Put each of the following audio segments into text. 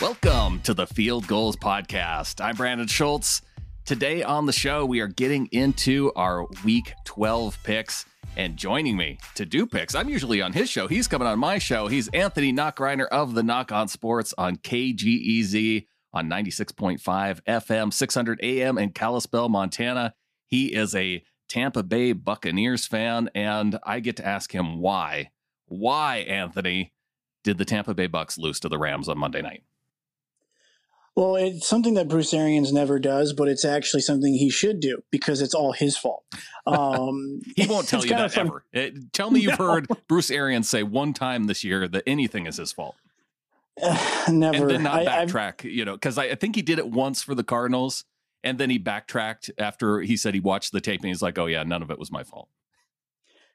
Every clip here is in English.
Welcome to the Field Gulls Podcast. I'm Brandon Schultz. Today on the show, we are getting into our Week 12 picks. And joining me to do picks, I'm usually on his show. He's coming on my show. He's Anthony Nachreiner of the Nach on Sports on KGEZ on 96.5 FM, 600 AM in Kalispell, Montana. He is a Tampa Bay Buccaneers fan, and I get to ask him why. Why, Anthony, did the Tampa Bay Bucs lose to the Rams on Monday night? Well, it's something that Bruce Arians never does, but it's actually something he should do because it's all his fault. Um, he won't tell you that ever. It, tell me you've no. heard Bruce Arians say one time this year that anything is his fault. Uh, never. And then not backtrack, I, you know, because I, I, think he did it once for the Cardinals, and then he backtracked after he said he watched the tape and he's like, "Oh yeah, none of it was my fault."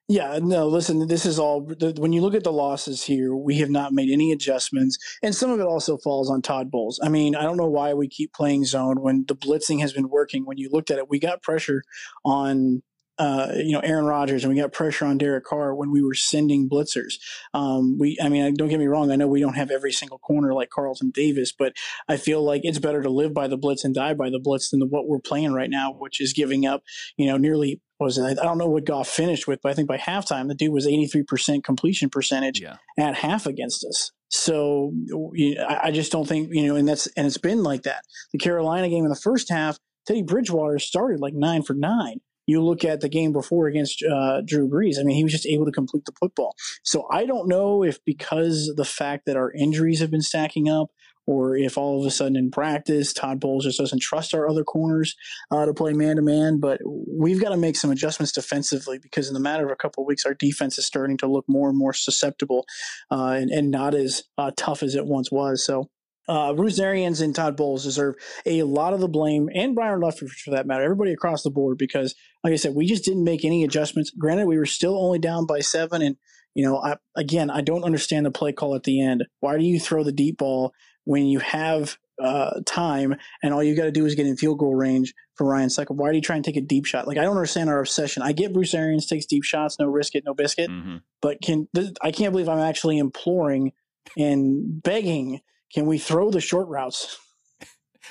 Yeah, no, listen, this is all when you look at the losses here, we have not made any adjustments. And some of it also falls on Todd Bowles. I mean, I don't know why we keep playing zone when the blitzing has been working. When you looked at it, we got pressure on uh, you know Aaron Rodgers and we got pressure on Derek Carr when we were sending blitzers. Um, we, I mean, don't get me wrong. I know we don't have every single corner like Carlton Davis, but I feel like it's better to live by the blitz and die by the blitz than the, what we're playing right now, which is giving up, you know, nearly was it? I don't know what Goff finished with, but I think by halftime the dude was 83% completion percentage yeah. at half against us. So you know, I just don't think you know, and that's and it's been like that. The Carolina game in the first half, Teddy Bridgewater started like nine for nine. You look at the game before against uh, Drew Brees. I mean, he was just able to complete the football. So I don't know if because the fact that our injuries have been stacking up, or if all of a sudden in practice Todd Bowles just doesn't trust our other corners uh, to play man to man. But we've got to make some adjustments defensively because in the matter of a couple of weeks, our defense is starting to look more and more susceptible uh, and, and, not as uh, tough as it once was. So. Uh, Bruce Arians and Todd Bowles deserve a lot of the blame, and Byron Leftwich for that matter. Everybody across the board, because, like I said, we just didn't make any adjustments. Granted, we were still only down by seven, and you know, I, again, I don't understand the play call at the end. Why do you throw the deep ball when you have uh, time and all you got to do is get in field goal range for Ryan Succop. Why do you try and take a deep shot? Like I don't understand our obsession. I get Bruce Arians takes deep shots, no risk it, no biscuit, mm-hmm. but can I can't believe I'm actually imploring and begging. Can we throw the short routes?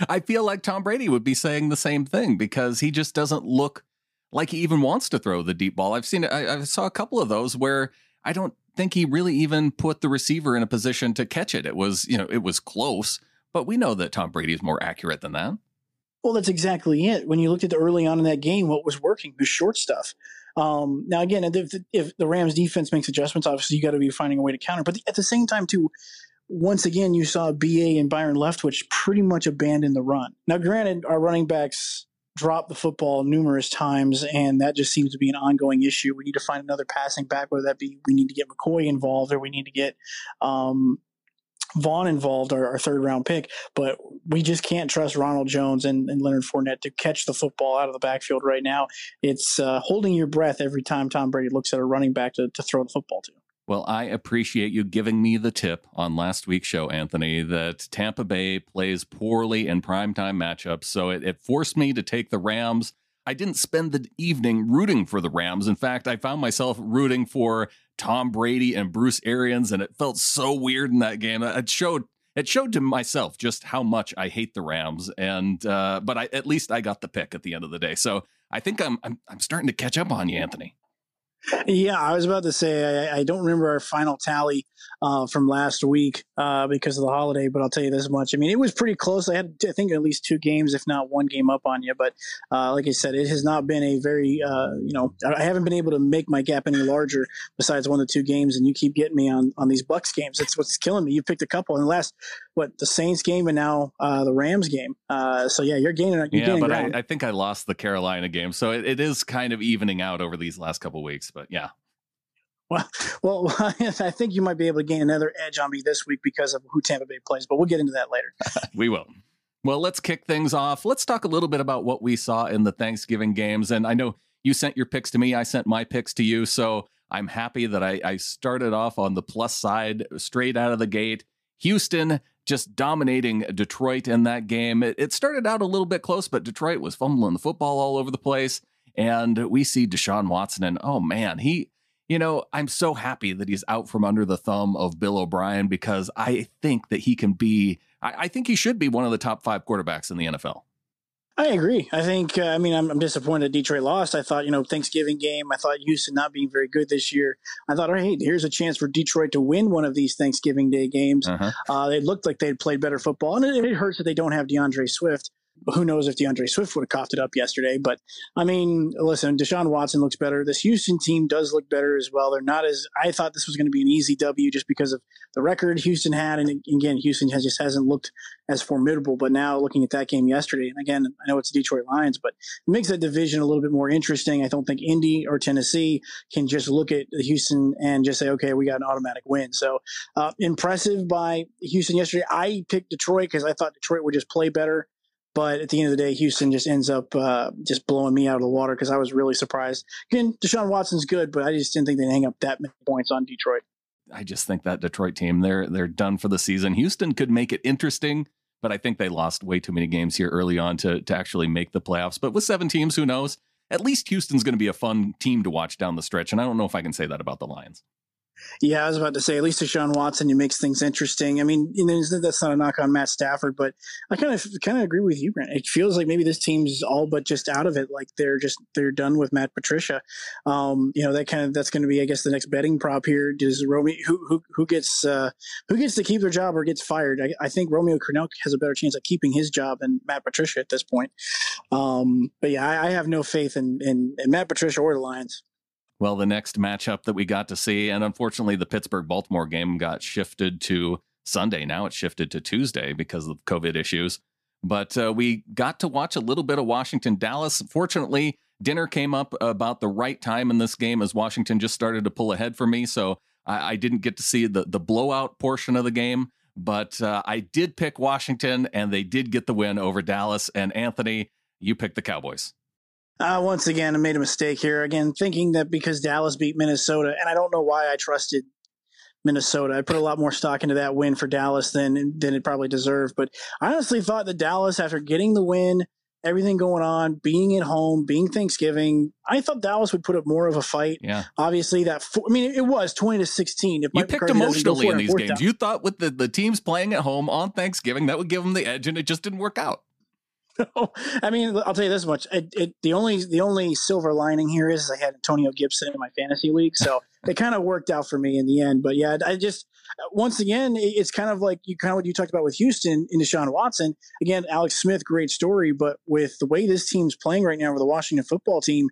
I feel like Tom Brady would be saying the same thing because he just doesn't look like he even wants to throw the deep ball. I've seen I, I saw a couple of those where I don't think he really even put the receiver in a position to catch it. It was, you know, it was close, but we know that Tom Brady is more accurate than that. Well, that's exactly it. When you looked at the early on in that game, what was working was short stuff. Um, now, again, if, if, the Rams defense makes adjustments, obviously you got to be finding a way to counter. But at the same time, too, once again, you saw BA and Byron Leftwich pretty much abandon the run. Now, granted, our running backs dropped the football numerous times, and that just seems to be an ongoing issue. We need to find another passing back, whether that be we need to get McCoy involved or we need to get um, Vaughn involved, our, our, third round pick. But we just can't trust Ronald Jones and, and, Leonard Fournette to catch the football out of the backfield right now. It's uh, holding your breath every time Tom Brady looks at a running back to, to throw the football to. Well, I appreciate you giving me the tip on last week's show, Anthony, that Tampa Bay plays poorly in primetime matchups. So it, it, forced me to take the Rams. I didn't spend the evening rooting for the Rams. In fact, I found myself rooting for Tom Brady and Bruce Arians, and it felt so weird in that game. It showed it showed to myself just how much I hate the Rams. And uh, but I, at least I got the pick at the end of the day. So I think I'm I'm, I'm starting to catch up on you, Anthony. Yeah, I was about to say I, I don't remember our final tally uh, from last week uh, because of the holiday, but I'll tell you this much. I mean, it was pretty close. I had, I think, at least two games, if not one game up on you. But uh, like I said, it has not been a very, uh, you know, I haven't been able to make my gap any larger besides one or two games, and you keep getting me on on these Bucs games. That's what's killing me. You picked a couple in the last what the Saints game and now uh, the Rams game. Uh, so yeah, you're gaining. You're yeah, gaining but I, I, think I lost the Carolina game, so it, it is kind of evening out over these last couple weeks. But yeah. Well, well, I think you might be able to gain another edge on me this week because of who Tampa Bay plays, but we'll get into that later. we will. Well, let's kick things off. Let's talk a little bit about what we saw in the Thanksgiving games. And I know you sent your picks to me, I sent my picks to you. So I'm happy that I, I started off on the plus side straight out of the gate. Houston just dominating Detroit in that game. It, it started out a little bit close, but Detroit was fumbling the football all over the place. And we see Deshaun Watson, and oh man, he you know, I'm so happy that he's out from under the thumb of Bill O'Brien because I think that he can be I, I think he should be one of the top five quarterbacks in the NFL. I agree. I think. Uh, I mean, I'm, I'm, disappointed Detroit lost. I thought, you know, Thanksgiving game. I thought Houston not being very good this year. I thought, hey, here's a chance for Detroit to win one of these Thanksgiving Day games. Uh-huh. Uh, they looked like they'd played better football, and it, it hurts that they don't have D'Andre Swift who knows if D'Andre Swift would have coughed it up yesterday. But I mean, listen, Deshaun Watson looks better. This Houston team does look better as well. They're not as I thought this was going to be an easy W just because of the record Houston had, and again, Houston has just hasn't looked as formidable. But now looking at that game yesterday, and again, I know it's Detroit Lions, but it makes that division a little bit more interesting. I don't think Indy or Tennessee can just look at Houston and just say, okay, we got an automatic win. So uh, impressive by Houston yesterday. I picked Detroit because I thought Detroit would just play better. But at the end of the day, Houston just ends up uh, just blowing me out of the water because I was really surprised. Again, Deshaun Watson's good, but I just didn't think they'd hang up that many points on Detroit. I just think that Detroit team they're they're done for the season. Houston could make it interesting, but I think they lost way too many games here early on to to actually make the playoffs. But with seven teams, who knows? At least Houston's going to be a fun team to watch down the stretch, and I don't know if I can say that about the Lions. Yeah, I was about to say at least Deshaun Watson, he makes things interesting. I mean, you know, that's not a knock on Matt Stafford, but I kind of kind of agree with you, Grant. It feels like maybe this team's all but just out of it. Like they're just they're done with Matt Patricia. Um, you know, that kind of that's going to be, I guess, the next betting prop here. Does Romeo who who who gets uh, who gets to keep their job or gets fired? I, I think Romeo Crennel has a better chance of keeping his job than Matt Patricia at this point. Um, but yeah, I, I have no faith in, in in Matt Patricia or the Lions. Well, the next matchup that we got to see, and unfortunately, the Pittsburgh Baltimore game got shifted to Sunday. Now it's shifted to Tuesday because of COVID issues. But uh, we got to watch a little bit of Washington Dallas. Fortunately, dinner came up about the right time in this game as Washington just started to pull ahead for me. So I, I didn't get to see the, the blowout portion of the game. But uh, I did pick Washington, and they did get the win over Dallas. And Anthony, you picked the Cowboys. Uh, once again, I made a mistake here. Again, thinking that because Dallas beat Minnesota, and I don't know why I trusted Minnesota. I put a lot more stock into that win for Dallas than than it probably deserved. But I honestly thought that Dallas, after getting the win, everything going on, being at home, being Thanksgiving, I thought Dallas would put up more of a fight. Yeah. Obviously, that I mean, it was twenty to sixteen. If you Mike picked McCarthy emotionally in these games. Down. You thought with the the teams playing at home on Thanksgiving that would give them the edge, and it just didn't work out. I mean, I'll tell you this much: it, it, the only the only silver lining here is I had Antonio Gibson in my fantasy league, so it kind of worked out for me in the end. But yeah, I just uh, once again, it's kind of like you kind of what you talked about with Houston in Deshaun Watson. Again, Alex Smith, great story, but with the way this team's playing right now with the Washington football team,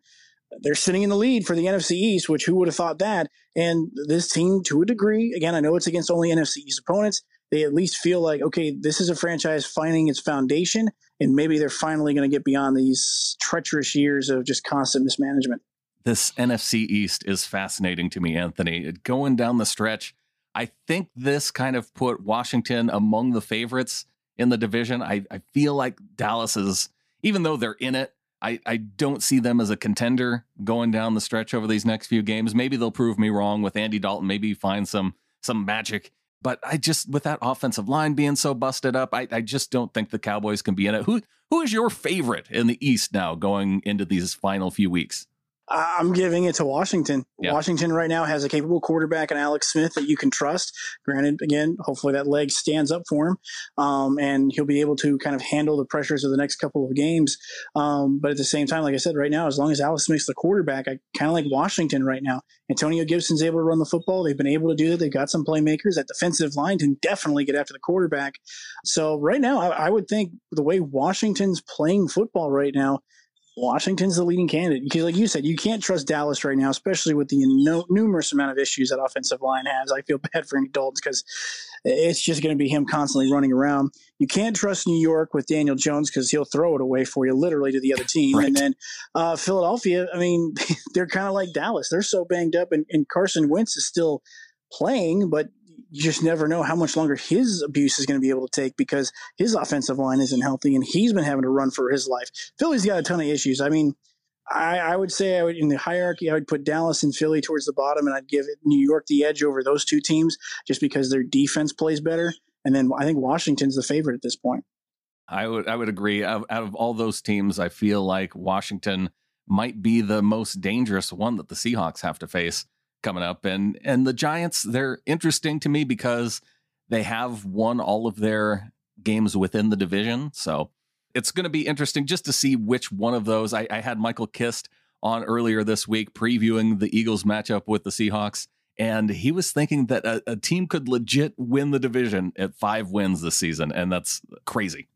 they're sitting in the lead for the NFC East, which who would have thought that? And this team, to a degree, again, I know it's against only NFC East opponents they at least feel like, okay, this is a franchise finding its foundation, and maybe they're finally going to get beyond these treacherous years of just constant mismanagement. This NFC East is fascinating to me, Anthony. Going down the stretch, I think this kind of put Washington among the favorites in the division. I, I feel like Dallas is, even though they're in it, I, I don't see them as a contender going down the stretch over these next few games. Maybe they'll prove me wrong with Andy Dalton. Maybe find some some magic but I just with that offensive line being so busted up, I, I just don't think the Cowboys can be in it. Who who is your favorite in the East now going into these final few weeks? I'm giving it to Washington. Yeah. Washington right now has a capable quarterback and Alex Smith that you can trust. Granted, again, hopefully that leg stands up for him, um, and he'll be able to kind of handle the pressures of the next couple of games. Um, but at the same time, like I said, right now, as long as Alex Smith's the quarterback, I kind of like Washington right now. Antonio Gibson's able to run the football. They've been able to do that. They've got some playmakers. That defensive line can definitely get after the quarterback. So right now, I, I would think the way Washington's playing football right now Washington's the leading candidate because, like you said, you can't trust Dallas right now, especially with the no, numerous amount of issues that offensive line has. I feel bad for Andy Dalton because it's just going to be him constantly running around. You can't trust New York with Daniel Jones because he'll throw it away for you, literally to the other team. Right. And then uh, Philadelphia, I mean, they're kind of like Dallas. They're so banged up, and, and Carson Wentz is still playing, but you just never know how much longer his abuse is going to be able to take because his offensive line isn't healthy and he's been having to run for his life. Philly's got a ton of issues. I mean, I, I, would say I would in the hierarchy I would put Dallas and Philly towards the bottom, and I'd give New York the edge over those two teams just because their defense plays better. And then I think Washington's the favorite at this point. I would I would agree. Out, out of all those teams, I feel like Washington might be the most dangerous one that the Seahawks have to face coming up. And and the Giants, they're interesting to me because they have won all of their games within the division. So it's going to be interesting just to see which one of those. I, I had Michael Kist on earlier this week previewing the Eagles matchup with the Seahawks. And he was thinking that a, a team could legit win the division at five wins this season. And that's crazy.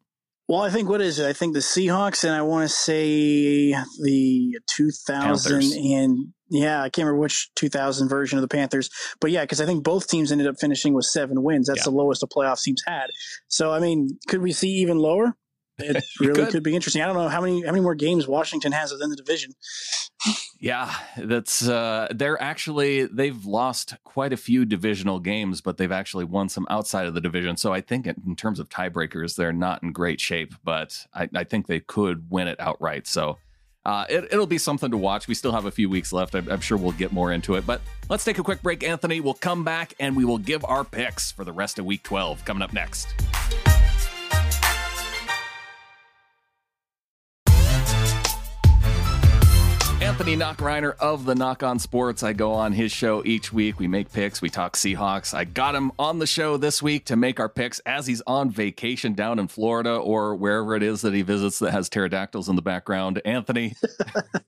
Well, I think what is it? I think the Seahawks and I want to say the 2000 Panthers. and yeah, I can't remember which 2000 version of the Panthers, but yeah, because I think both teams ended up finishing with seven wins. That's yeah. the lowest the playoff teams had. So, I mean, could we see even lower? It really could. could. be interesting. I don't know how many how many more games Washington has within the division. Yeah, that's uh they're actually they've lost quite a few divisional games, but they've actually won some outside of the division. So I think in terms of tiebreakers, they're not in great shape, but I, I think they could win it outright. So uh, it, will be something to watch. We still have a few weeks left. I'm, I'm sure we'll get more into it. But let's take a quick break, Anthony. We'll come back and we will give our picks for the rest of week 12 coming up next. Anthony Nachreiner of the Nach On Sports. I go on his show each week. We make picks. We talk Seahawks. I got him on the show this week to make our picks as he's on vacation down in Florida or wherever it is that he visits that has pterodactyls in the background. Anthony,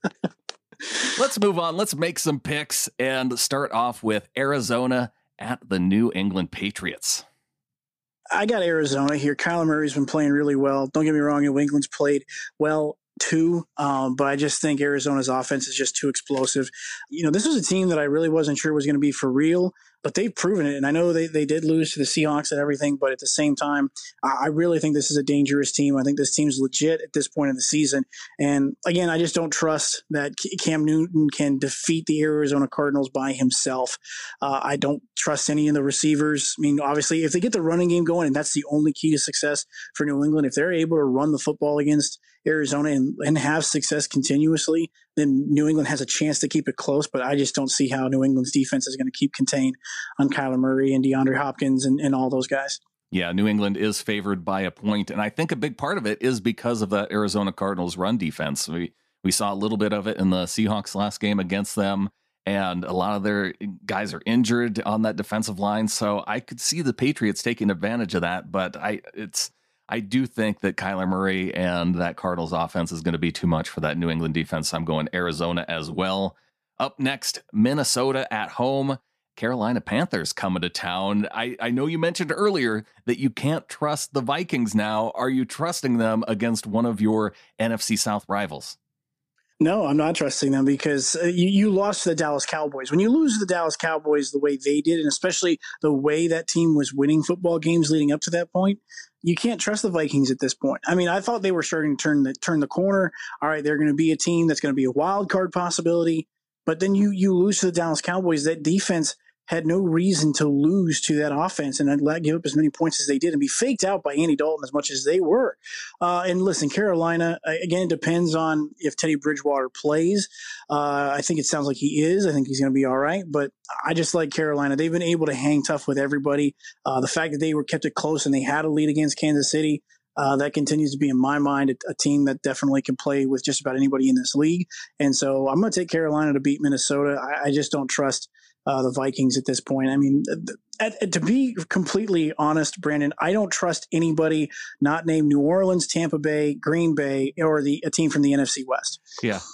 let's move on. Let's make some picks and start off with Arizona at the New England Patriots. I got Arizona here. Kyler Murray's been playing really well. Don't get me wrong, New England's played well two. Um, but I just think Arizona's offense is just too explosive. You know, this was a team that I really wasn't sure was going to be for real, but they've proven it. And I know they, they did lose to the Seahawks and everything, but at the same time, I really think this is a dangerous team. I think this team's legit at this point in the season. And again, I just don't trust that Cam Newton can defeat the Arizona Cardinals by himself. Uh, I don't trust any of the receivers. I mean, obviously, if they get the running game going, and that's the only key to success for New England, if they're able to run the football against Arizona and, and have success continuously, then New England has a chance to keep it close. But I just don't see how New England's defense is going to keep contained on Kyler Murray and DeAndre Hopkins and, and all those guys. Yeah, New England is favored by a point, and I think a big part of it is because of that Arizona Cardinals run defense. We we saw a little bit of it in the Seahawks last game against them, and a lot of their guys are injured on that defensive line. So I could see the Patriots taking advantage of that, but I it's I do think that Kyler Murray and that Cardinals offense is going to be too much for that New England defense. I'm going Arizona as well. Up next, Minnesota at home. Carolina Panthers coming to town. I, I know you mentioned earlier that you can't trust the Vikings now. Are you trusting them against one of your NFC South rivals? No, I'm not trusting them because uh, you, you lost to the Dallas Cowboys. When you lose to the Dallas Cowboys the way they did, and especially the way that team was winning football games leading up to that point, you can't trust the Vikings at this point. I mean, I thought they were starting to turn the turn the corner. All right, they're going to be a team that's going to be a wild card possibility. But then you you lose to the Dallas Cowboys. That defense had no reason to lose to that offense and give up as many points as they did and be faked out by Andy Dalton as much as they were. Uh, and listen, Carolina again it depends on if Teddy Bridgewater plays. Uh, I think it sounds like he is. I think he's going to be all right. But I just like Carolina. They've been able to hang tough with everybody. Uh, the fact that they were kept it close and they had a lead against Kansas City. Uh, that continues to be, in my mind, a, a, team that definitely can play with just about anybody in this league. And so I'm going to take Carolina to beat Minnesota. I, I just don't trust uh, the Vikings at this point. I mean, to be completely honest, Brandon, I don't trust anybody not named New Orleans, Tampa Bay, Green Bay, or the a team from the NFC West. Yeah.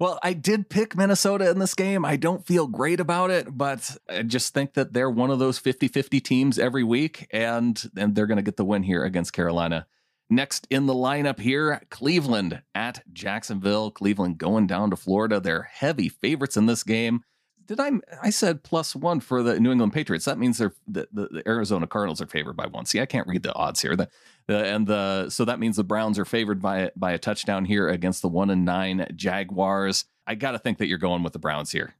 Well, I did pick Minnesota in this game. I don't feel great about it, but I just think that they're one of those 50-50 teams every week and and they're going to get the win here against Carolina. Next in the lineup here, Cleveland at Jacksonville. Cleveland going down to Florida. They're heavy favorites in this game did I? I said plus one for the New England Patriots. That means they're the, the, the, Arizona Cardinals are favored by one. See, I can't read the odds here. The, the and the so that means the Browns are favored by by a touchdown here against the one and nine Jaguars. I got to think that you're going with the Browns here.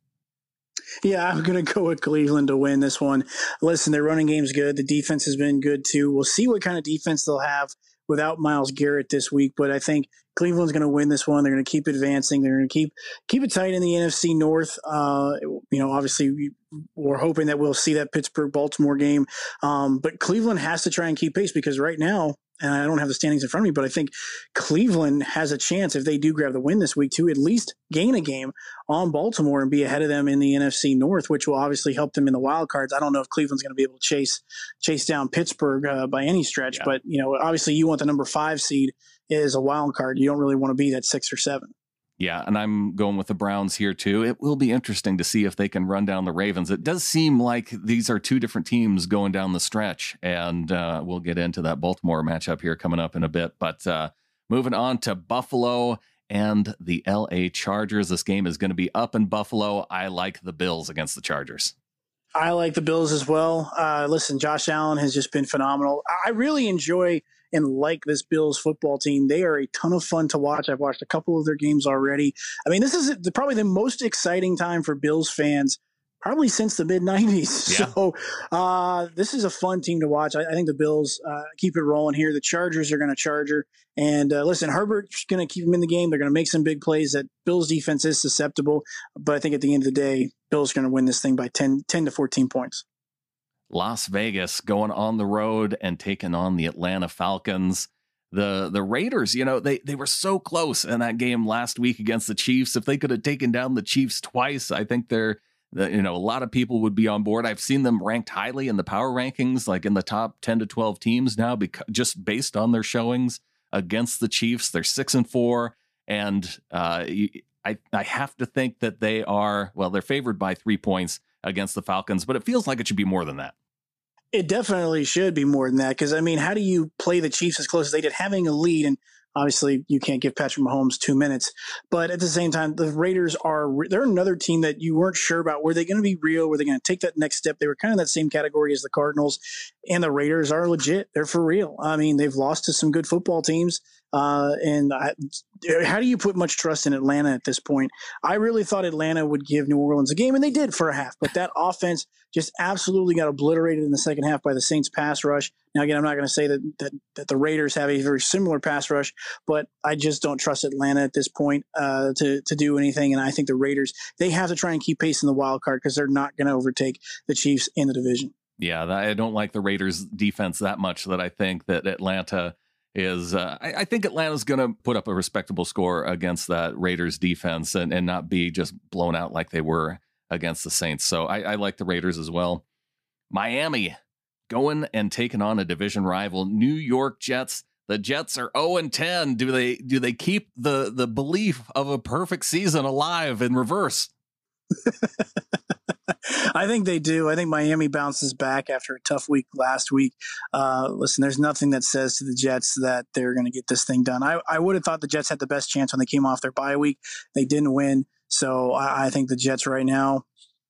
Yeah, I'm going to go with Cleveland to win this one. Listen, their running game's good. The defense has been good too. We'll see what kind of defense they'll have without Myles Garrett this week, but I think Cleveland's going to win this one. They're going to keep advancing. They're going to keep keep it tight in the NFC North. Uh, you know, obviously we're hoping that we'll see that Pittsburgh Baltimore game, um, but Cleveland has to try and keep pace because right now and I don't have the standings in front of me, but I think Cleveland has a chance if they do grab the win this week to at least gain a game on Baltimore and be ahead of them in the NFC North, which will obviously help them in the wild cards. I don't know if Cleveland's going to be able to chase chase down Pittsburgh uh, by any stretch, yeah. but you know, obviously you want the number five seed is a wild card. You don't really want to be that six or seven. Yeah, and I'm going with the Browns here too. It will be interesting to see if they can run down the Ravens. It does seem like these are two different teams going down the stretch, and uh, we'll get into that Baltimore matchup here coming up in a bit. But uh, moving on to Buffalo and the LA Chargers. This game is going to be up in Buffalo. I like the Bills against the Chargers. I like the Bills as well. Uh, listen, Josh Allen has just been phenomenal. I really enjoy and like this Bills football team. They are a ton of fun to watch. I've watched a couple of their games already. I mean, this is probably the most exciting time for Bills fans probably since the mid 90s. Yeah. So uh, this is a fun team to watch. I, I think the Bills uh, keep it rolling here. The Chargers are going to charger. And uh, listen, Herbert's going to keep them in the game. They're going to make some big plays. That Bills defense is susceptible. But I think at the end of the day, Bills going to win this thing by 10, 10 to 14 points. Las Vegas going on the road and taking on the Atlanta Falcons. The the Raiders, you know, they they were so close in that game last week against the Chiefs. If they could have taken down the Chiefs twice, I think they're you know a lot of people would be on board. I've seen them ranked highly in the power rankings, like in the top 10 to 12 teams now because just based on their showings against the Chiefs. They're 6 and 4 and uh, I I have to think that they are well, they're favored by 3 points against the Falcons, but it feels like it should be more than that. It definitely should be more than that because I mean, how do you play the Chiefs as close as they did, having a lead? And obviously, you can't give Patrick Mahomes two minutes, but at the same time, the Raiders are they're another team that you weren't sure about. Were they going to be real? Were they going to take that next step? They were kind of that same category as the Cardinals, and the Raiders are legit. They're for real. I mean, they've lost to some good football teams. Uh, and I, how do you put much trust in Atlanta at this point? I really thought Atlanta would give New Orleans a game, and they did for a half. But that offense just absolutely got obliterated in the second half by the Saints pass rush. Now, again, I'm not going to say that, that that the Raiders have a very similar pass rush, but I just don't trust Atlanta at this point uh, to to do anything. And I think the Raiders they have to try and keep pace in the wild card because they're not going to overtake the Chiefs in the division. Yeah, I don't like the Raiders defense that much that I think that Atlanta is uh, I, I, think Atlanta's going to put up a respectable score against that Raiders defense and, and not be just blown out like they were against the Saints. So I, I like the Raiders as well. Miami going and taking on a division rival, New York Jets. The Jets are 0 and 10. Do they do they keep the the belief of a perfect season alive in reverse? I think they do. I think Miami bounces back after a tough week last week. Uh, listen, there's nothing that says to the Jets that they're going to get this thing done. I, I would have thought the Jets had the best chance when they came off their bye week. They didn't win. So I, I think the Jets right now,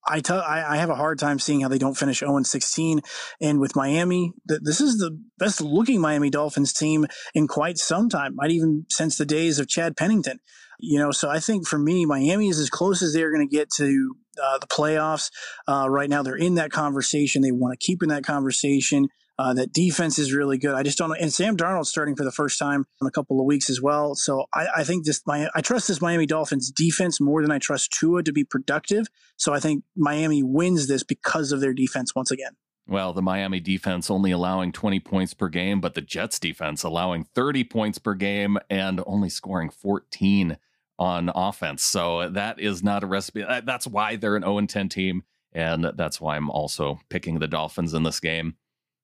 I, t- I, have a hard time seeing how they don't finish 0 16. And with Miami, th- this is the best looking Miami Dolphins team in quite some time, might even since the days of Chad Pennington. You know, so I think for me, Miami is as close as they're going to get to uh, the playoffs. Uh, right now, they're in that conversation. They want to keep in that conversation. Uh, that defense is really good. I just don't know. And Sam Darnold's starting for the first time in a couple of weeks as well. So I, I think this, my, I trust this Miami Dolphins defense more than I trust Tua to be productive. So I think Miami wins this because of their defense once again. Well, the Miami defense only allowing 20 points per game, but the Jets defense allowing 30 points per game and only scoring 14 on offense. So that is not a recipe. That's why they're an 0 10 team. And that's why I'm also picking the Dolphins in this game.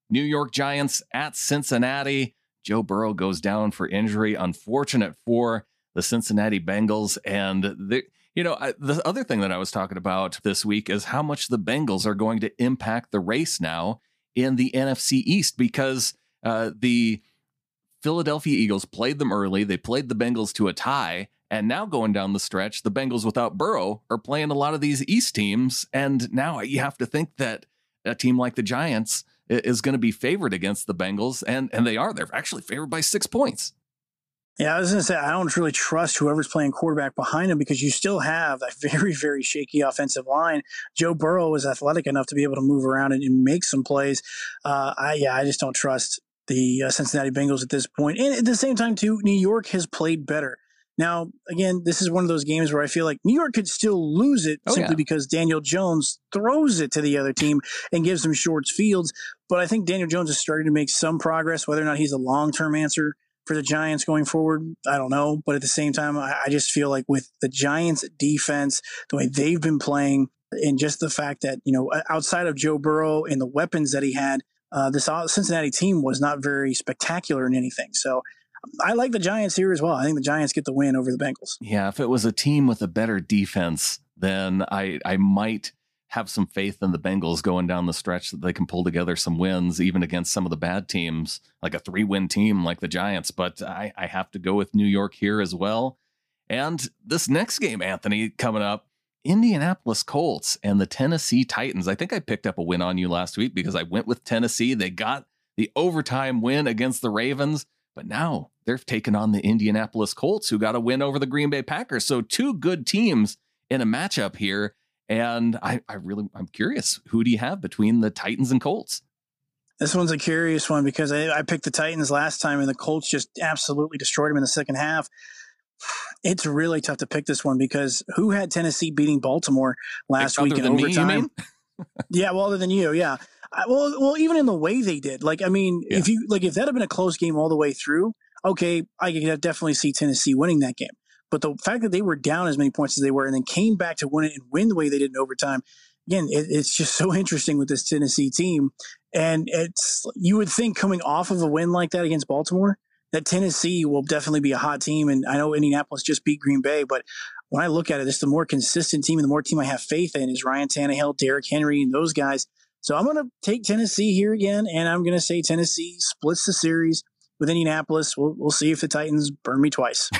New York Giants at Cincinnati. Joe Burrow goes down for injury. Unfortunate for the Cincinnati Bengals. And, the, you know, I, the other thing that I was talking about this week is how much the Bengals are going to impact the race now in the NFC East because uh, the Philadelphia Eagles played them early. They played the Bengals to a tie. And now going down the stretch, the Bengals without Burrow are playing a lot of these East teams. And now you have to think that a team like the Giants is going to be favored against the Bengals. And, and they are. They're actually favored by six points. Yeah, I was going to say, I don't really trust whoever's playing quarterback behind him because you still have a very, very shaky offensive line. Joe Burrow is athletic enough to be able to move around and, and make some plays. Uh, I, yeah, I just don't trust the uh, Cincinnati Bengals at this point. And at the same time, too, New York has played better. Now, again, this is one of those games where I feel like New York could still lose it Oh, simply yeah. because Daniel Jones throws it to the other team and gives them short fields. But I think Daniel Jones is starting to make some progress. Whether or not he's a long term answer for the Giants going forward, I don't know. But at the same time, I, I just feel like with the Giants' defense, the way they've been playing, and just the fact that, you know, outside of Joe Burrow and the weapons that he had, uh, this Cincinnati team was not very spectacular in anything. So I like the Giants here as well. I think the Giants get the win over the Bengals. Yeah, if it was a team with a better defense, then I I might have some faith in the Bengals going down the stretch that they can pull together some wins, even against some of the bad teams, like a three win team like the Giants. But I, I have to go with New York here as well. And this next game, Anthony, coming up, Indianapolis Colts and the Tennessee Titans. I think I picked up a win on you last week because I went with Tennessee. They got the overtime win against the Ravens, but now they're taking on the Indianapolis Colts, who got a win over the Green Bay Packers. So two good teams in a matchup here. And I, I really, I'm curious, who do you have between the Titans and Colts? This one's a curious one because I, I picked the Titans last time and the Colts just absolutely destroyed them in the second half. It's really tough to pick this one because who had Tennessee beating Baltimore last Other week in than me? yeah, well, other than you, yeah. I, well, well, even in the way they did, like, I mean, Yeah. if you like, if that had been a close game all the way through, okay, I could definitely see Tennessee winning that game. But the fact that they were down as many points as they were and then came back to win it and win the way they did in overtime, again, it, it's just so interesting with this Tennessee team. And it's you would think coming off of a win like that against Baltimore that Tennessee will definitely be a hot team. And I know Indianapolis just beat Green Bay, but when I look at it, it's the more consistent team and the more team I have faith in is Ryan Tannehill, Derrick Henry, and those guys. So I'm going to take Tennessee here again, and I'm going to say Tennessee splits the series with Indianapolis. We'll, we'll see if the Titans burn me twice.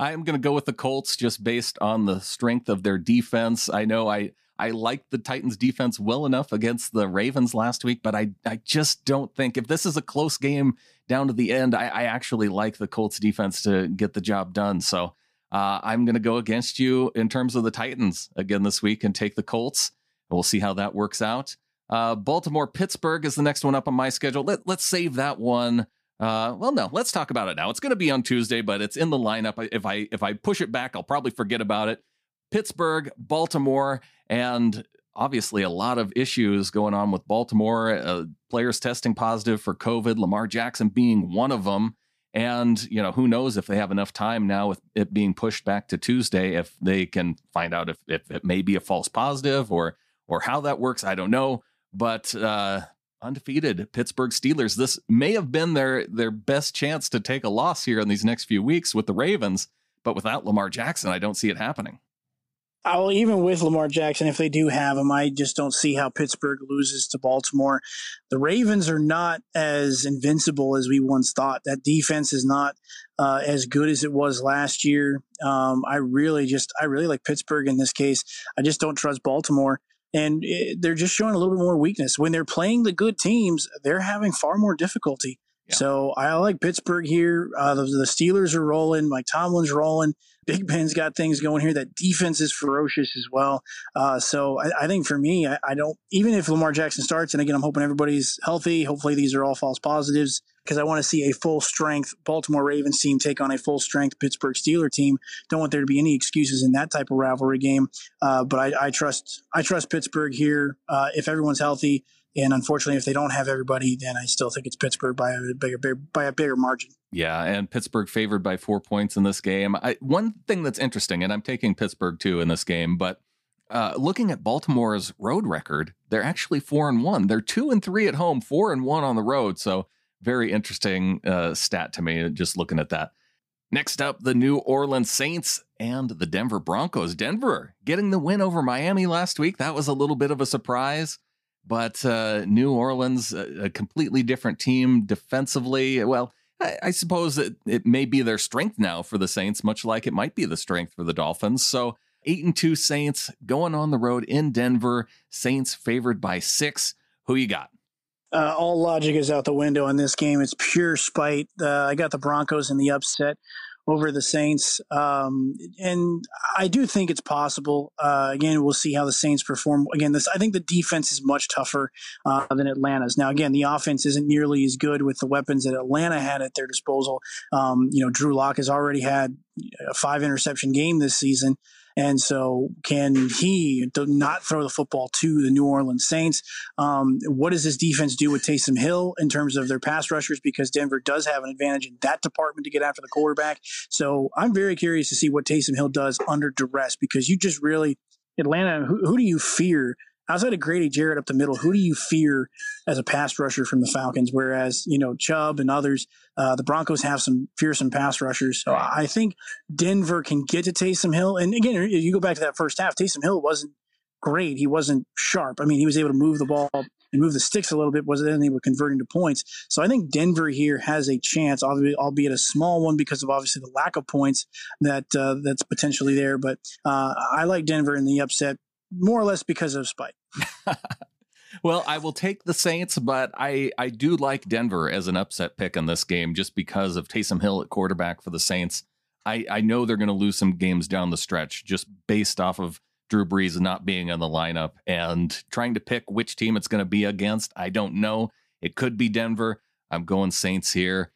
I am going to go with the Colts just based on the strength of their defense. I know I I liked the Titans defense well enough against the Ravens last week, but I I just don't think if this is a close game down to the end, I, I actually like the Colts defense to get the job done. So uh, I'm going to go against you in terms of the Titans again this week and take the Colts. We'll see how that works out. Uh, Baltimore Pittsburgh is the next one up on my schedule. Let, let's save that one. Uh, well, no, let's talk about it now. It's going to be on Tuesday, but it's in the lineup. If I if I push it back, I'll probably forget about it. Pittsburgh, Baltimore, and obviously a lot of issues going on with Baltimore. Uh, players testing positive for COVID, Lamar Jackson being one of them. And, you know, who knows if they have enough time now with it being pushed back to Tuesday, if they can find out if, if it may be a false positive or or how that works. I don't know. But uh, undefeated Pittsburgh Steelers, this may have been their their best chance to take a loss here in these next few weeks with the Ravens. But without Lamar Jackson, I don't see it happening. I'll even with Lamar Jackson, if they do have him, I just don't see how Pittsburgh loses to Baltimore. The Ravens are not as invincible as we once thought. That defense is not uh, as good as it was last year. Um, I really just, I really like Pittsburgh in this case. I just don't trust Baltimore. And it, they're just showing a little bit more weakness. When they're playing the good teams, they're having far more difficulty. So I like Pittsburgh here. Uh, the, the Steelers are rolling. Mike Tomlin's rolling. Big Ben's got things going here. That defense is ferocious as well. Uh, so I, I think for me, I, I don't even if Lamar Jackson starts, and again, I'm hoping everybody's healthy. Hopefully, these are all false positives because I want to see a full strength Baltimore Ravens team take on a full strength Pittsburgh Steeler team. Don't want there to be any excuses in that type of rivalry game. Uh, but I, I trust I trust Pittsburgh here uh, if everyone's healthy. And unfortunately, if they don't have everybody, then I still think it's Pittsburgh by a bigger, bigger by a bigger margin. Yeah, and Pittsburgh favored by four points in this game. I, one thing that's interesting, and I'm taking Pittsburgh too in this game, but uh, looking at Baltimore's road record, they're actually four and one. They're two and three at home, four and one on the road. So very interesting uh, stat to me. Just looking at that. Next up, the New Orleans Saints and the Denver Broncos. Denver getting the win over Miami last week. That was a little bit of a surprise. But uh, New Orleans, a, a completely different team defensively. Well, I, I suppose it, it may be their strength now for the Saints, much like it might be the strength for the Dolphins. So eight and two Saints going on the road in Denver. Saints favored by six. Who you got? Uh, all logic is out the window in this game. It's pure spite. Uh, I got the Broncos in the upset over the Saints. Um, and I do think it's possible. Uh, again, we'll see how the Saints perform. Again, this I think the defense is much tougher uh, than Atlanta's. Now, again, the offense isn't nearly as good with the weapons that Atlanta had at their disposal. Um, you know, Drew Lock has already had a five interception game this season. And so, can he not throw the football to the New Orleans Saints? Um, what does this defense do with Taysom Hill in terms of their pass rushers? Because Denver does have an advantage in that department to get after the quarterback. So, I'm very curious to see what Taysom Hill does under duress because you just really, Atlanta, who, who do you fear outside of Grady Jarrett up the middle, who do you fear as a pass rusher from the Falcons? Whereas, you know, Chubb and others, uh, the Broncos have some fearsome pass rushers. So I think Denver can get to Taysom Hill. And again, you go back to that first half, Taysom Hill wasn't great. He wasn't sharp. I mean, he was able to move the ball and move the sticks a little bit, wasn't able to convert into points. So I think Denver here has a chance, albeit a small one because of obviously the lack of points that uh, that's potentially there. But uh, I like Denver in the upset more or less because of spite. well, I will take the Saints, but I, I do like Denver as an upset pick in this game just because of Taysom Hill at quarterback for the Saints. I, I know they're going to lose some games down the stretch just based off of Drew Brees not being in the lineup and trying to pick which team it's going to be against. I don't know. It could be Denver. I'm going Saints here.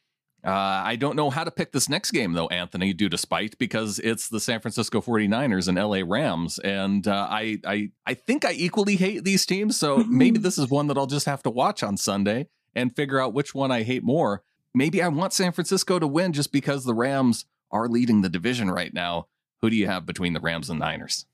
Uh, I don't know how to pick this next game, though, Anthony, due to spite, because it's the San Francisco 49ers and LA Rams. And uh, I, I, I think I equally hate these teams. So maybe this is one that I'll just have to watch on Sunday and figure out which one I hate more. Maybe I want San Francisco to win just because the Rams are leading the division right now. Who do you have between the Rams and Niners?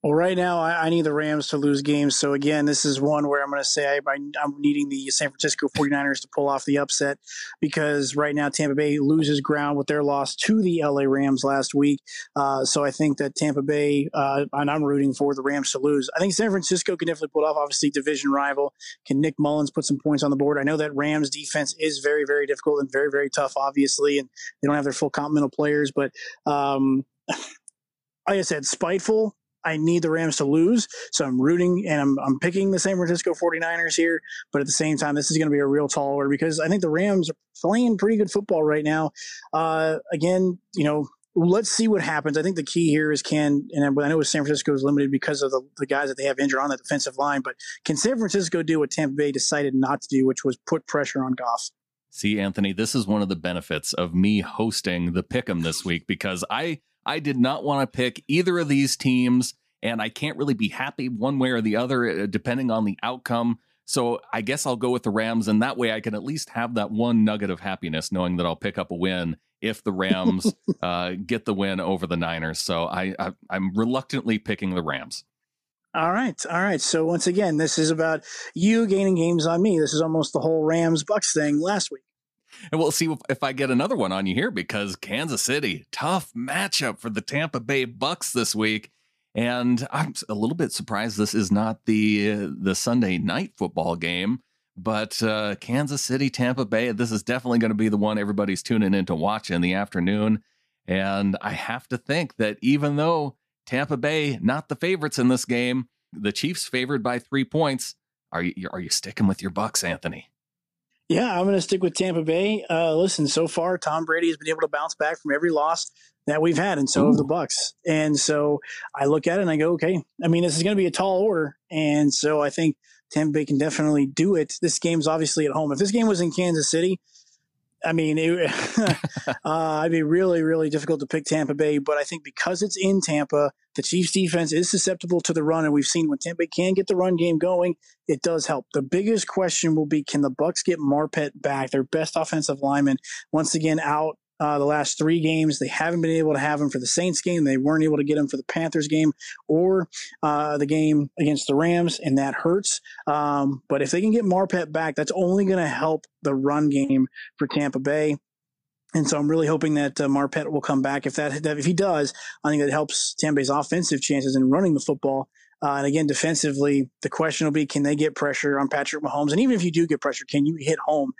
Well, right now, I, I, need the Rams to lose games. So, again, this is one where I'm going to say I, am needing the San Francisco 49ers to pull off the upset because right now Tampa Bay loses ground with their loss to the LA Rams last week. Uh, so, I think that Tampa Bay, uh, and I'm rooting for the Rams to lose. I think San Francisco can definitely pull off, obviously, division rival. Can Nick Mullens put some points on the board? I know that Rams defense is very, very difficult and very, very tough, obviously, and they don't have their full complement of players. But, um, like I said, spiteful I need the Rams to lose. So I'm rooting and I'm, I'm picking the San Francisco 49ers here. But at the same time, this is going to be a real tall order because I think the Rams are playing pretty good football right now. Uh, again, you know, let's see what happens. I think the key here is can, and I know San Francisco is limited because of the, the guys that they have injured on the defensive line, but can San Francisco do what Tampa Bay decided not to do, which was put pressure on Goff? See, Anthony, this is one of the benefits of me hosting the Pick'em this week because I I did not want to pick either of these teams, and I can't really be happy one way or the other, uh, depending on the outcome. So I guess I'll go with the Rams, and that way I can at least have that one nugget of happiness, knowing that I'll pick up a win if the Rams uh, get the win over the Niners. So I, I I'm reluctantly picking the Rams. All right. All right. So once again, this is about you gaining games on me. This is almost the whole Rams Bucs thing last week. And we'll see if I get another one on you here because Kansas City, tough matchup for the Tampa Bay Bucs this week. And I'm a little bit surprised this is not the uh, the Sunday night football game, but uh, Kansas City, Tampa Bay. This is definitely going to be the one everybody's tuning in to watch in the afternoon. And I have to think that even though Tampa Bay not the favorites in this game, the Chiefs favored by three points. Are you are you sticking with your Bucs, Anthony? Yeah, I'm going to stick with Tampa Bay. Uh, listen, so far Tom Brady has been able to bounce back from every loss that we've had, and so Ooh. have the Bucs. And so I look at it and I go, okay. I mean, this is going to be a tall order, and so I think Tampa Bay can definitely do it. This game's obviously at home. If this game was in Kansas City, I mean, it, uh, it'd be really, really difficult to pick Tampa Bay. But I think because it's in Tampa, the Chiefs' defense is susceptible to the run, and we've seen when Tampa Bay can get the run game going, it does help. The biggest question will be: Can the Bucs get Marpet back, their best offensive lineman, once again out uh, the last three games. They haven't been able to have him for the Saints game. They weren't able to get him for the Panthers game or uh, the game against the Rams, and that hurts. Um, but if they can get Marpet back, that's only going to help the run game for Tampa Bay. And so I'm really hoping that uh, Marpet will come back. If that, if he does, I think that helps Tampa Bay's offensive chances in running the football. Uh, and again, defensively, the question will be: Can they get pressure on Patrick Mahomes? And even if you do get pressure, can you hit home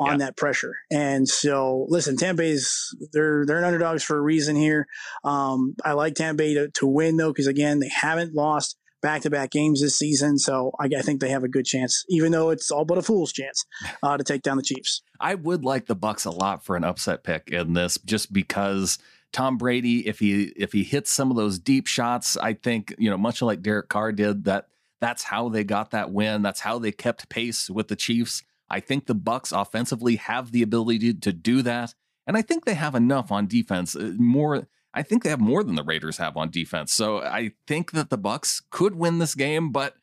on yeah. that pressure? And so, listen, Tampa Bay's they're they're underdogs for a reason here. Um, I like Tampa Bay to, to win though, because again, they haven't lost back to back games this season. So I, I, think they have a good chance, even though it's all but a fool's chance uh, to take down the Chiefs. I would like the Bucs a lot for an upset pick in this, just because Tom Brady, if he if he hits some of those deep shots, I think you know much like Derek Carr did that. That's how they got that win. That's how they kept pace with the Chiefs. I think the Bucs offensively have the ability to do that, and I think they have enough on defense. Uh, more I think they have more than the Raiders have on defense. So I think that the Bucs could win this game, but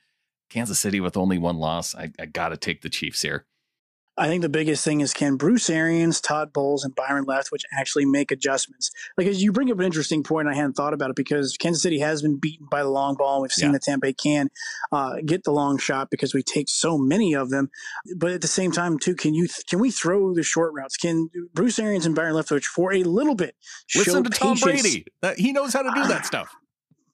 Kansas City with only one loss, I, I got to take the Chiefs here. I think the biggest thing is can Bruce Arians, Todd Bowles, and Byron Leftwich actually make adjustments? Like as you bring up an interesting point, I hadn't thought about it because Kansas City has been beaten by the long ball. And we've seen yeah. that Tampa Bay can uh, get the long shot because we take so many of them. But at the same time, too, can you can we throw the short routes? Can Bruce Arians and Byron Leftwich for a little bit listen to Tom Brady? he knows how to do that stuff.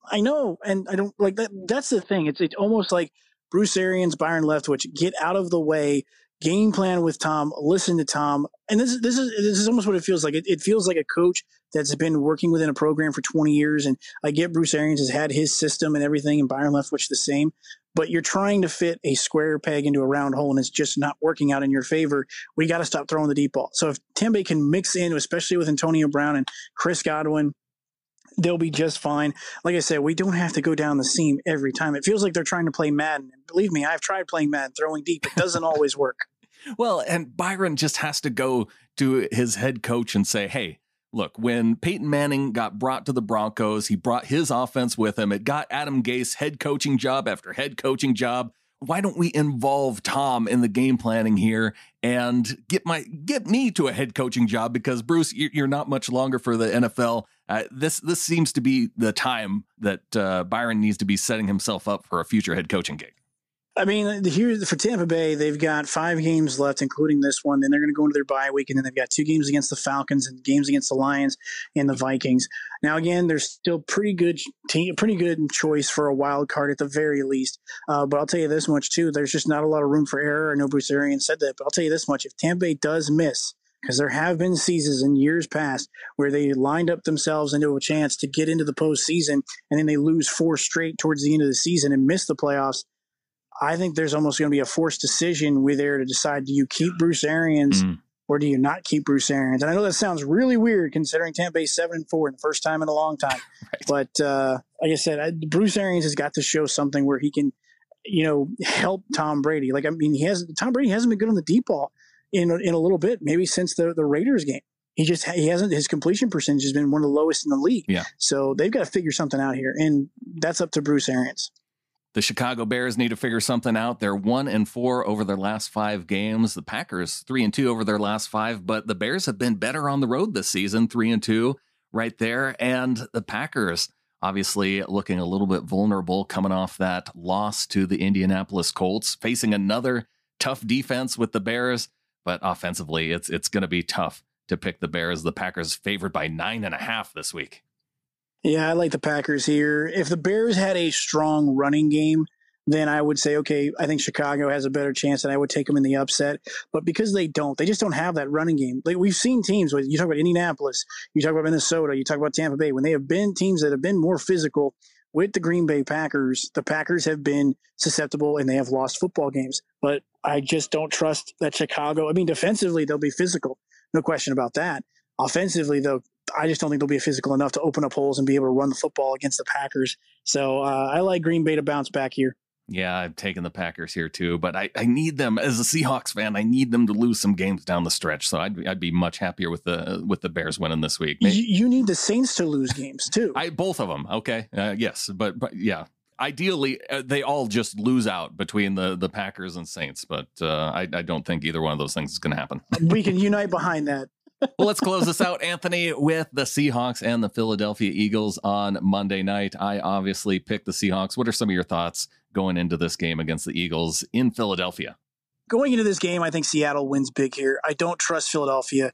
I know, and I don't like that. That's the thing. It's it's almost like Bruce Arians, Byron Leftwich, get out of the way game plan with Tom, listen to Tom. And this, this is this is almost what it feels like. It, it, feels like a coach that's been working within a program for 20 years. And I get Bruce Arians has had his system and everything, and Byron Leftwich the same. But you're trying to fit a square peg into a round hole, and it's just not working out in your favor. We got to stop throwing the deep ball. So if Tampa can mix in, especially with Antonio Brown and Chris Godwin, they'll be just fine. Like I said, we don't have to go down the seam every time. It feels like they're trying to play Madden. And believe me, I've tried playing Madden, throwing deep. It doesn't always work. Well, and Byron just has to go to his head coach and say, hey, look, when Peyton Manning got brought to the Broncos, he brought his offense with him. It got Adam Gase head coaching job after head coaching job. Why don't we involve Tom in the game planning here and get my get me to a head coaching job? Because Bruce, you're not much longer for the NFL. Uh, this this seems to be the time that uh, Byron needs to be setting himself up for a future head coaching gig. I mean, here for Tampa Bay, they've got five games left, including this one. Then they're going to go into their bye week, and then they've got two games against the Falcons and games against the Lions and the Vikings. Now, again, there's still pretty good team, pretty good choice for a wild card at the very least. Uh, but I'll tell you this much too: there's just not a lot of room for error. I know Bruce Arians said that, but I'll tell you this much: if Tampa Bay does miss, because there have been seasons in years past where they lined up themselves into a chance to get into the postseason, and then they lose four straight towards the end of the season and miss the playoffs I think there's almost going to be a forced decision with there to decide do you keep Bruce Arians mm. or do you not keep Bruce Arians? And I know that sounds really weird considering Tampa Bay seven and four in the first time in a long time. right. But uh, like I said, I, Bruce Arians has got to show something where he can, you know, help Tom Brady. Like I mean, he has Tom Brady hasn't been good on the deep ball in in a little bit, maybe since the the Raiders game. He just he hasn't his completion percentage has been one of the lowest in the league. Yeah. So they've got to figure something out here, and that's up to Bruce Arians. The Chicago Bears need to figure something out. They're one and four over their last five games. The Packers three and two over their last five, but the Bears have been better on the road this season, three and two right there. And the Packers obviously looking a little bit vulnerable coming off that loss to the Indianapolis Colts, facing another tough defense with the Bears, but offensively, it's it's going to be tough to pick the Bears. The Packers favored by nine and a half this week. Yeah, I like the Packers here. If the Bears had a strong running game, then I would say, okay, I think Chicago has a better chance, and I would take them in the upset. But because they don't, they just don't have that running game. Like we've seen teams. You talk about Indianapolis, you talk about Minnesota, you talk about Tampa Bay. When they have been teams that have been more physical with the Green Bay Packers, the Packers have been susceptible and they have lost football games. But I just don't trust that Chicago. I mean, defensively they'll be physical, no question about that. Offensively, though, I just don't think they'll be physical enough to open up holes and be able to run the football against the Packers. So uh, I like Green Bay to bounce back here. Yeah, I've taken the Packers here too, but I, I need them as a Seahawks fan. I need them to lose some games down the stretch, so I'd I'd be much happier with the with the Bears winning this week. You, you need the Saints to lose games too. I both of them. Okay, uh, yes, but but yeah, ideally uh, they all just lose out between the the Packers and Saints, but uh, I I don't think either one of those things is going to happen. we can unite behind that well, let's close this out, Anthony, with the Seahawks and the Philadelphia Eagles on Monday night. I obviously picked the Seahawks. What are some of your thoughts going into this game against the Eagles in Philadelphia? Going into this game, I think Seattle wins big here. I don't trust Philadelphia.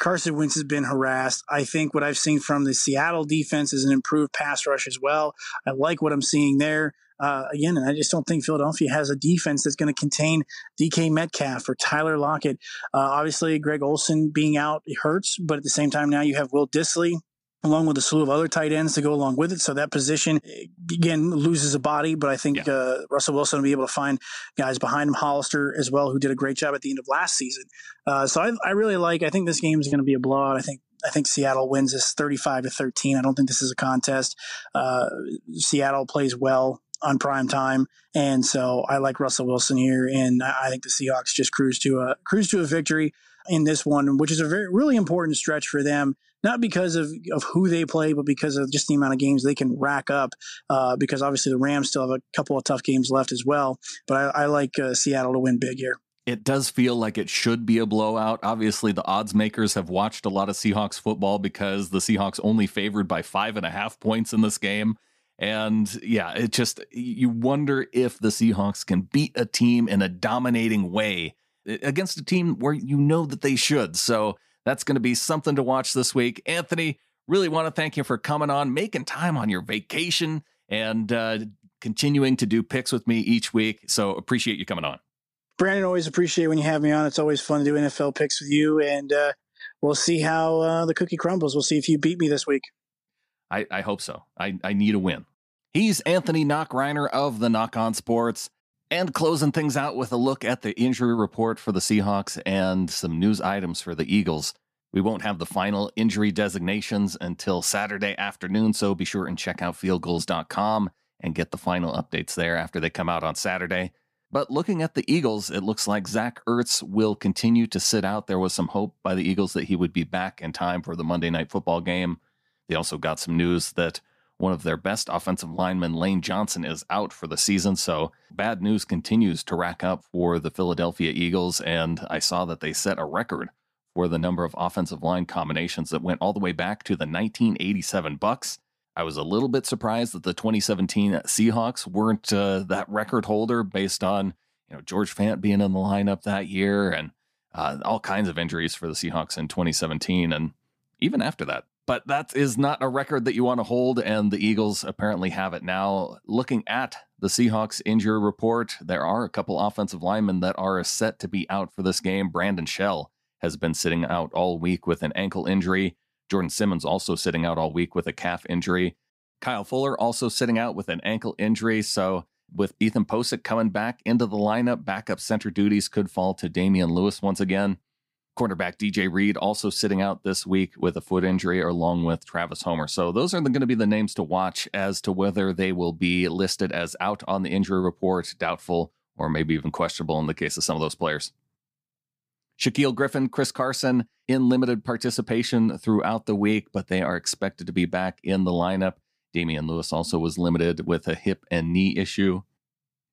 Carson Wentz has been harassed. I think what I've seen from the Seattle defense is an improved pass rush as well. I like what I'm seeing there. Uh, again, I just don't think Philadelphia has a defense that's going to contain DK Metcalf or Tyler Lockett. Uh, obviously, Greg Olsen being out hurts, but at the same time, now you have Will Dissly. Along with a slew of other tight ends to go along with it. So that position again loses a body, but I think yeah. uh, Russell Wilson will be able to find guys behind him, Hollister as well, who did a great job at the end of last season. Uh, so I, I, really like. I think this game is going to be a blowout. I think. I think Seattle wins this 35 to 13. I don't think this is a contest. Uh, Seattle plays well on prime time, and so I like Russell Wilson here, and I think the Seahawks just cruise to a cruise to a victory in this one, which is a very really important stretch for them not because of, of who they play, but because of just the amount of games they can rack up. Uh, because obviously the Rams still have a couple of tough games left as well. But I, I like uh, Seattle to win big here. It does feel like it should be a blowout. Obviously, the odds makers have watched a lot of Seahawks football because the Seahawks only favored by five and a half points in this game. And yeah, it just, you wonder if the Seahawks can beat a team in a dominating way against a team where you know that they should. So that's going to be something to watch this week. Anthony, really want to thank you for coming on, making time on your vacation, and uh, continuing to do picks with me each week. So appreciate you coming on. Brandon, always appreciate when you have me on. It's always fun to do NFL picks with you, and uh, we'll see how uh, the cookie crumbles. We'll see if you beat me this week. I, I hope so. I, I need a win. He's Anthony Nachreiner of the Nach On Sports. And closing things out with a look at the injury report for the Seahawks and some news items for the Eagles. We won't have the final injury designations until Saturday afternoon, so be sure and check out fieldgulls.com and get the final updates there after they come out on Saturday. But looking at the Eagles, it looks like Zach Ertz will continue to sit out. There was some hope by the Eagles that he would be back in time for the Monday night football game. They also got some news that one of their best offensive linemen, Lane Johnson, is out for the season. So bad news continues to rack up for the Philadelphia Eagles. And I saw that they set a record for the number of offensive line combinations that went all the way back to the 1987 Bucs. I was a little bit surprised that the 2017 Seahawks weren't uh, that record holder based on you know George Fant being in the lineup that year and uh, all kinds of injuries for the Seahawks in 2017 and even after that but that is not a record that you want to hold, and the Eagles apparently have it now. Looking at the Seahawks injury report, there are a couple offensive linemen that are set to be out for this game. Brandon Shell has been sitting out all week with an ankle injury. Jordan Simmons also sitting out all week with a calf injury. Kyle Fuller also sitting out with an ankle injury. So, with Ethan Pocic coming back into the lineup, backup center duties could fall to Damien Lewis once again. Cornerback DJ Reed also sitting out this week with a foot injury, along with Travis Homer. So those are going to be the names to watch as to whether they will be listed as out on the injury report, doubtful, or maybe even questionable in the case of some of those players. Shaquill Griffin, Chris Carson in limited participation throughout the week, but they are expected to be back in the lineup. Damien Lewis also was limited with a hip and knee issue.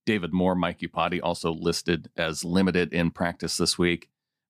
David Moore, Mike Iupati also listed as limited in practice this week.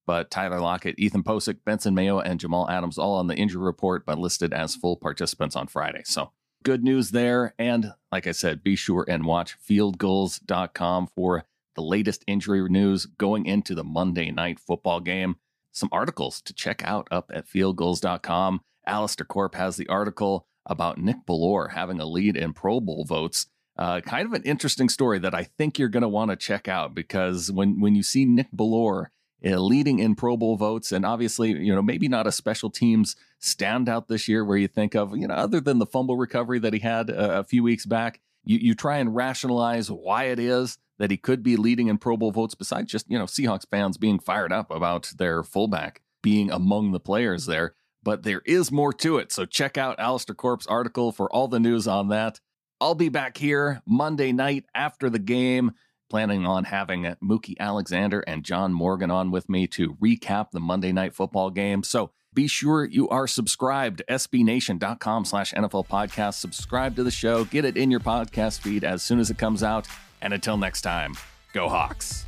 But Tyler Lockett, Ethan Pocic, Benson Mayo, and Jamal Adams all on the injury report, but listed as full participants on Friday. So good news there. And like I said, be sure and watch fieldgulls.com for the latest injury news going into the Monday night football game. Some articles to check out up at fieldgulls.com. Alistair Corp has the article about Nick Bellore having a lead in Pro Bowl votes. Uh, kind of an interesting story that I think you're going to want to check out because when, when you see Nick Bellore uh, Uh, leading in Pro Bowl votes. And obviously, you know, maybe not a special teams standout this year where you think of, you know, other than the fumble recovery that he had a, a few weeks back, you, you try and rationalize why it is that he could be leading in Pro Bowl votes besides just, you know, Seahawks fans being fired up about their fullback being among the players there. But there is more to it. So check out Alistair Corp's article for all the news on that. I'll be back here Monday night after the game planning on having uh, Mookie Alexander and John Morgan on with me to recap the Monday night football game. So be sure you are subscribed sbnation.com slash NFL podcast. Subscribe to the show, get it in your podcast feed as soon as it comes out. And until next time, go Hawks.